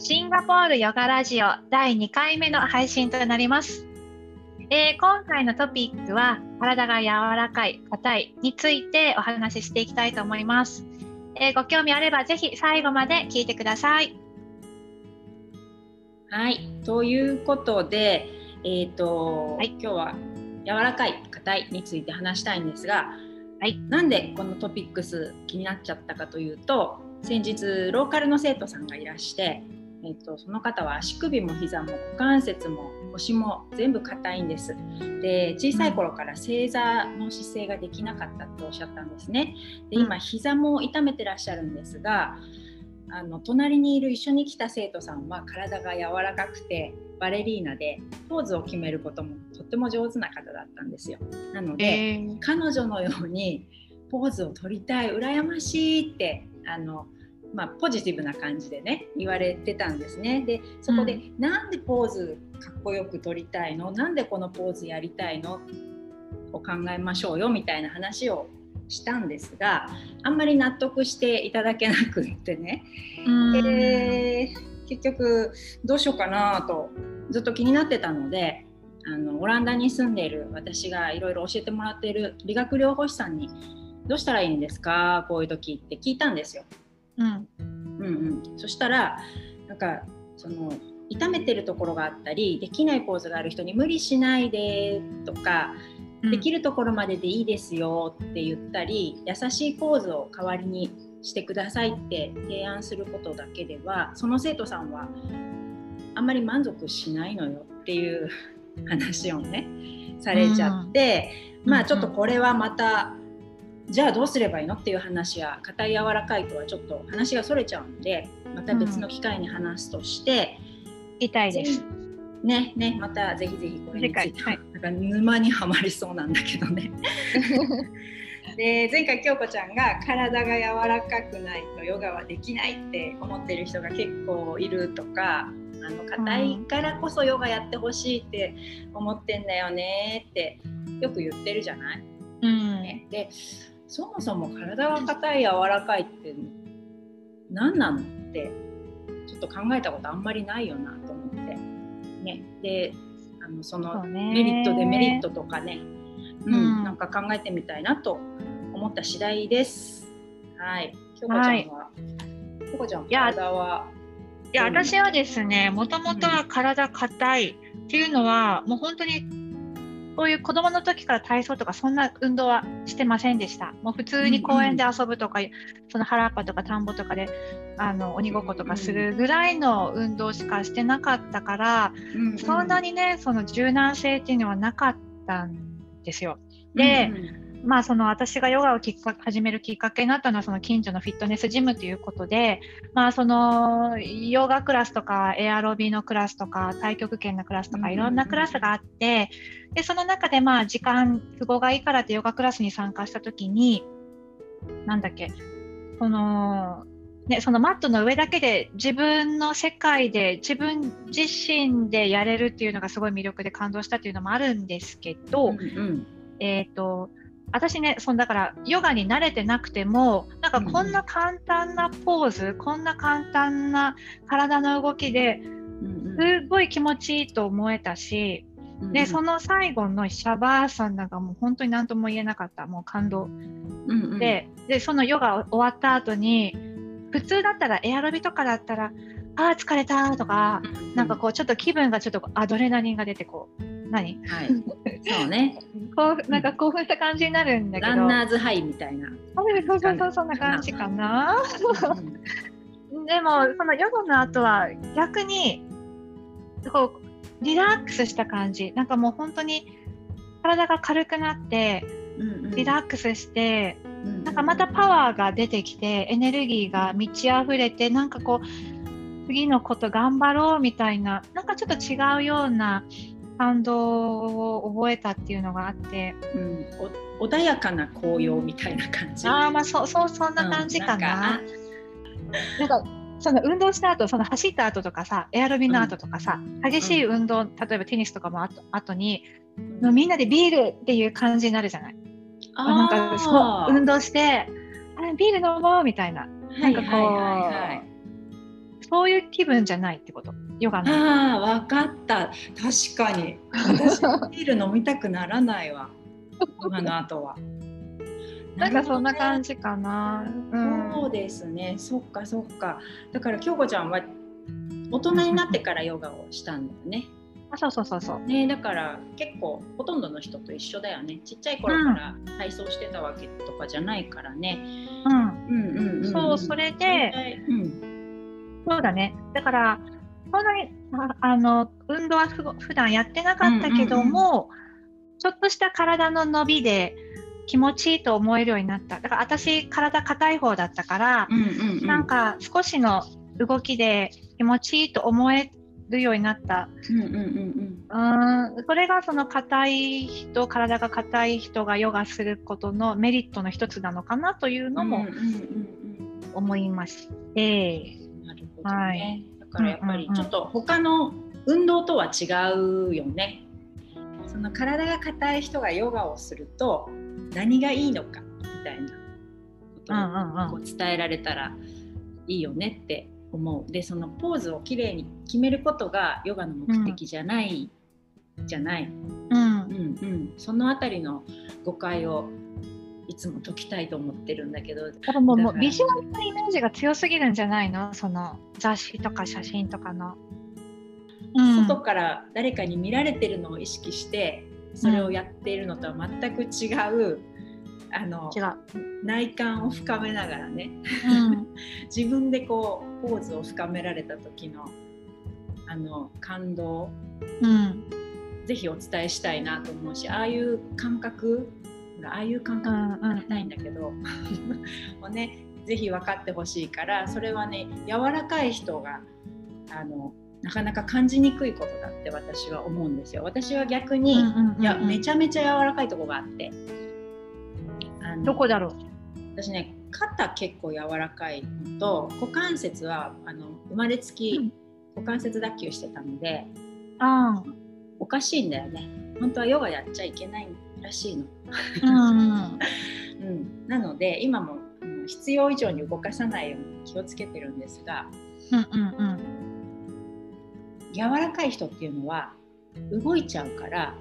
シンガポールヨガラジオ第2回目の配信となります。えー今回のトピックは体が柔らかい、硬いについてお話ししていきたいと思います。えーご興味あればぜひ最後まで聞いてください。はい、ということで、えっ、と、はい今日は柔らかい、硬いについて話したいんですが、はいなんでこのトピックス気になっちゃったかというと、先日ローカルの生徒さんがいらして、えっ、とその方は足首も膝も股関節も腰も全部硬いんです。で、小さい頃から正座の姿勢ができなかったっておっしゃったんですね。で、うん今膝も痛めてらっしゃるんですが。あの隣にいる一緒に来た生徒さんは体が柔らかくてバレリーナでポーズを決めることもとっても上手な方だったんですよ。なので、ー彼女のようにポーズを取りたい羨ましいってあの、まあ、ポジティブな感じでね言われてたんですね。でそこで、うなんでポーズかっこよく取りたいの？なんでこのポーズやりたいの？を考えましょうよみたいな話をしたんですがあんまり納得していただけなくってね、うん。で結局どうしようかなとずっと気になってたのであのオランダに住んでいる私がいろいろ教えてもらっている理学療法士さんにどうしたらいいんですか？こういう時って聞いたんですよ。うん。うんうん、そしたらなんかその痛めてるところがあったりできないポーズがある人に無理しないでとかできるところまででいいですよって言ったり優しいポーズを代わりにしてくださいって提案することだけではその生徒さんはあんまり満足しないのよっていう話をねされちゃって、まあちょっとこれはまたじゃあどうすればいいの？っていう話や硬い柔らかいとはちょっと話がそれちゃうのでまた別の機会に話すとして、痛いです。ねねまたぜひぜひこれについて、はい。なんか沼にはまりそうなんだけどね。で前回京子ちゃんが体が柔らかくないとヨガはできないって思ってる人が結構いるとかあの硬いからこそヨガやってほしいって思ってんだよねってよく言ってるじゃない、うん。ね。でそもそも体が硬い柔らかいって何なのってちょっと考えたことあんまりないよなと思って。ね、であのそのメリットデメリットとかね、うん。うん。なんか考えてみたいなと思った次第です。はい。京子ちゃんは、はい。京子ちゃん体は、いやうん私はですねもともとは体硬いっていうのは、もう本当にこういう子供の時から体操とかそんな運動はしてませんでした。もう普通に公園で遊ぶとか、その原っぱとか田んぼとかであの鬼ごっことかするぐらいの運動しかしてなかったから、うんうん。そんなにねその柔軟性っていうのはなかったんですよ。でうんまあその私がヨガをきっか始めるきっかけになったのはその近所のフィットネスジムということで、まあそのヨガクラスとかエアロビのクラスとか太極拳のクラスとかいろんなクラスがあって、でその中でまあ時間都合がいいからってヨガクラスに参加した時になんだっけそのね、そのマットの上だけで自分の世界で自分自身でやれるっていうのがすごい魅力で感動したっていうのもあるんですけど、うんうん。えっ、と、私ね、そのだから、ヨガに慣れてなくても、なんかこんな簡単なポーズ、こんな簡単な体の動きでうんすごい気持ちいいと思えたし、うんで、その最後のシャバーサンナがもう本当に何とも言えなかった、もう感動。うんうん。で、で、そのヨガ終わった後に、普通だったら、エアロビとかだったら、あー疲れたとか、うなんかこう、ちょっと気分がちょっとアドレナリンが出て、こう、何はい、そうね。こうなんか興奮した感じになるんだけど。ランナーズハイみたいな。そうそうそうそんな感じかな。うん。でもそのヨガの後は逆にこうリラックスした感じ。なんかもう本当に体が軽くなってうんうん。リラックスして、うん。なんかまたパワーが出てきてエネルギーが満ち溢れてなんかこう次のこと頑張ろうみたいななんかちょっと違うような感動を覚えたっていうのがあって。うん。お穏やかな紅葉みたいな感じ。ああまあそうそうそんな感じかな。なんかその運動した後その走った後とかさエアロビの後とかさ、激しい運動例えばテニスとかもあと後にうんみんなでビールっていう感じになるじゃない？あなんかそう運動してあビール飲もうみたいな。なんかこう、はいはいはいはい。そういう気分じゃないってことヨガのああ分かった確かに私ビール飲みたくならないわ ヨガの後は。なんかそんな感じかな。うん、そうですね。そっかそっか。だから京子ちゃんは大人になってからヨガをしたんだよね。あそうそうそうそう。ねだから結構ほとんどの人と一緒だよね。ちっちゃい頃から体操してたわけとかじゃないからね。うん。うんうんうん、そうそれで、うん、そうだね。だからそんなにあの運動はふ普段やってなかったけども、ちょっとした体の伸びで。気持ちいいと思えるようになった。だから私体硬い方だったから、うんうんうん、なんか少しの動きで気持ちいいと思えるようになった。うんうんうんうん、それがその硬い人体が硬い人がヨガすることのメリットの一つなのかなというのも思いまして。なるほどね、はい、だからやっぱりちょっと他の運動とは違うよね。その体が硬い人がヨガをすると何がいいのかみたいなことをこう伝えられたらいいよねって思う。でそのポーズをきれいに決めることがヨガの目的じゃない、うん、じゃない、うん。うんうん、その辺りの誤解をいつも解きたいと思ってるんだけど。だからもうもうビジュアルのイメージが強すぎるんじゃないの？その雑誌とか写真とかの、うん、外から誰かに見られてるのを意識してそれをやっているのとは全く違う、あの内観を深めながらね、うん、自分でこうポーズを深められた時のあの感動、うん、ぜひお伝えしたいなと思うしああいう感覚ああいう感覚になりたいんだけど、うんうん、ねぜひ分かってほしいからそれはね柔らかい人があのなかなか感じにくいことだって私は思うんですよ。私は逆に、いやめちゃめちゃ柔らかいとこがあって。どこだろう？私ね肩結構柔らかいのと股関節はあの生まれつき股関節脱臼してたので、あおかしいんだよね。本当はヨガやっちゃいけないらしいの。うん、なので今も必要以上に動かさないように気をつけてるんですが、うんうんうん、柔らかい人っていうのは動いちゃうから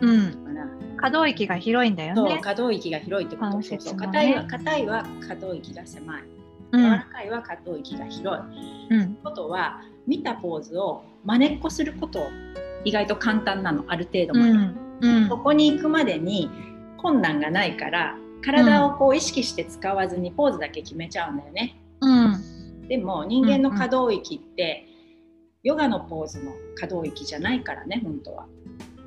うん、可動域が広いんだよね。可動域が広いってこと。そうそう硬いは硬いは可動域が狭い。柔らかいは可動域が広い。うん、ことは見たポーズを真似っこすること意外と簡単なのある程度まで。うんうん、ここに行くまでに困難がないから体をこう意識して使わずにポーズだけ決めちゃうんだよね。うん、でも人間の可動域って、ヨガのポーズの可動域じゃないからね本当は。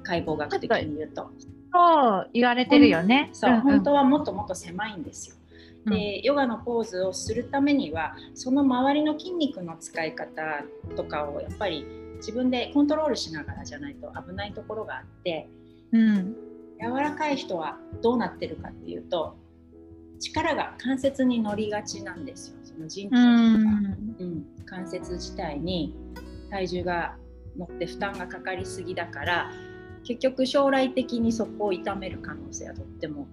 解剖学的に言うと。そう言われてるよね。そうん、本当はもっともっと狭いんですよ。でヨガのポーズをするためにはその周りの筋肉の使い方とかをやっぱり自分でコントロールしながらじゃないと危ないところがあって、うん、柔らかい人はどうなってるかっていうと力が関節に乗りがちなんですよ。その人体とか、うん、うん、関節自体に体重が乗って負担がかかりすぎだから結局将来的にそこを痛める可能性はとっても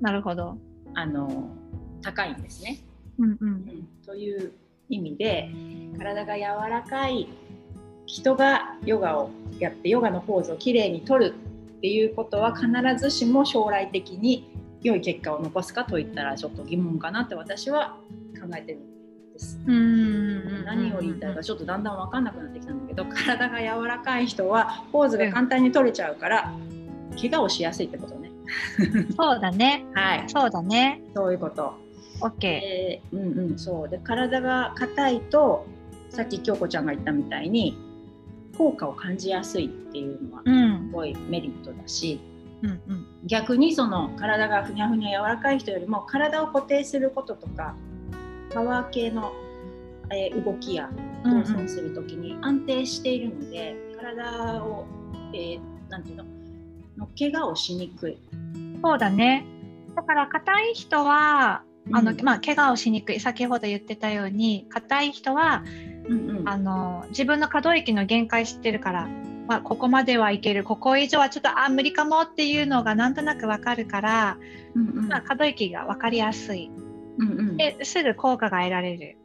なるほど。あの高いんですね。うんうん、うん、という意味で体が柔らかい人がヨガをやってヨガのポーズをきれいにとるっていうことは必ずしも将来的に良い結果を残すかといったらちょっと疑問かなって私は考えてるです。何を言いたいかちょっとだんだん分かんなくなってきたんだけど体が柔らかい人はポーズが簡単に取れちゃうから、うん、怪我をしやすいってことね。そうだね。はい。そうだね。そういうこと。OK。えー、うんうんそうで体が硬いとさっき京子ちゃんが言ったみたいに効果を感じやすいっていうのはすごいメリットだし、うんうん、逆にその体がふにゃふにゃ柔らかい人よりも体を固定することとかパワー系の、えー、動きや動作をする時に安定しているので、体を、えー、なんていうのの怪我をしにくい。そうだね。だから硬い人はあの、うん、まあ、怪我をしにくい。先ほど言ってたように硬い人は、うんうん、あの自分の可動域の限界知ってるから、まあ、ここまではいけるここ以上はちょっとあ無理かもっていうのがなんとなく分かるから、うんうん、まあ、可動域が分かりやすいうんうん、ですぐ効果が得られる。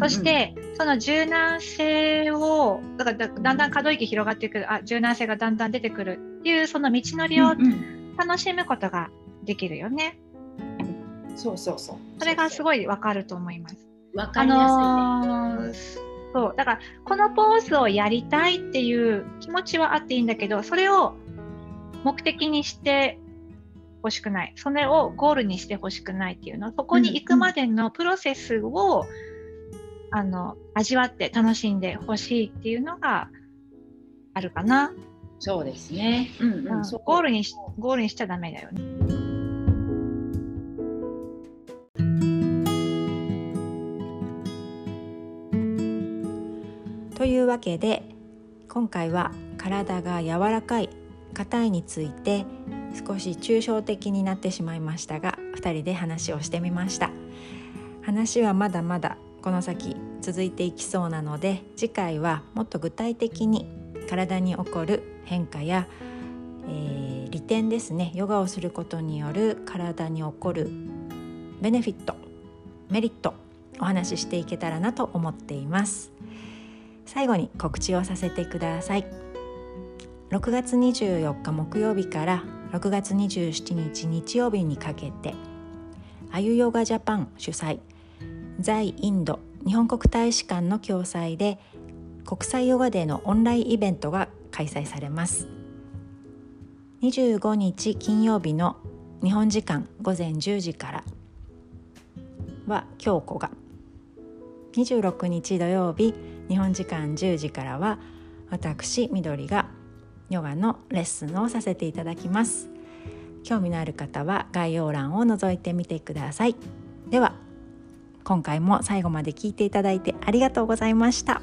そしてその柔軟性をだからだんだん可動域広がってくるあ柔軟性がだんだん出てくるっていうその道のりを楽しむことができるよね。うん、そうそうそう。それがすごいわかると思います。わかりやすいね。あのー、そうだからこのポーズをやりたいっていう気持ちはあっていいんだけどそれを目的にしてほしくないそれをゴールにしてほしくないっていうのそこに行くまでのプロセスを、うんあの味わって楽しんでほしいっていうのがあるかな。そうですね。うん、うん、ゴールにしゴールにしちゃダメだよね。というわけで今回は体が柔らかい硬いについて少し抽象的になってしまいましたが2人で話をしてみました。話はまだまだこの先続いていきそうなので次回はもっと具体的に体に起こる変化や、えー、利点ですね。ヨガをすることによる体に起こるベネフィットメリットお話ししていけたらなと思っています。最後に告知をさせてください。6月24日木曜日から6月27日日曜日にかけてあゆヨガジャパン主催在インド日本国大使館の共催で国際ヨガデーのオンラインイベントが開催されます。25日金曜日の日本時間午前10時からは京子が。26日土曜日日本時間10時からは私みどりがヨガのレッスンをさせていただきます興味のある方は概要欄を覗いてみてくださいでは今回も最後まで聞いていただいてありがとうございました。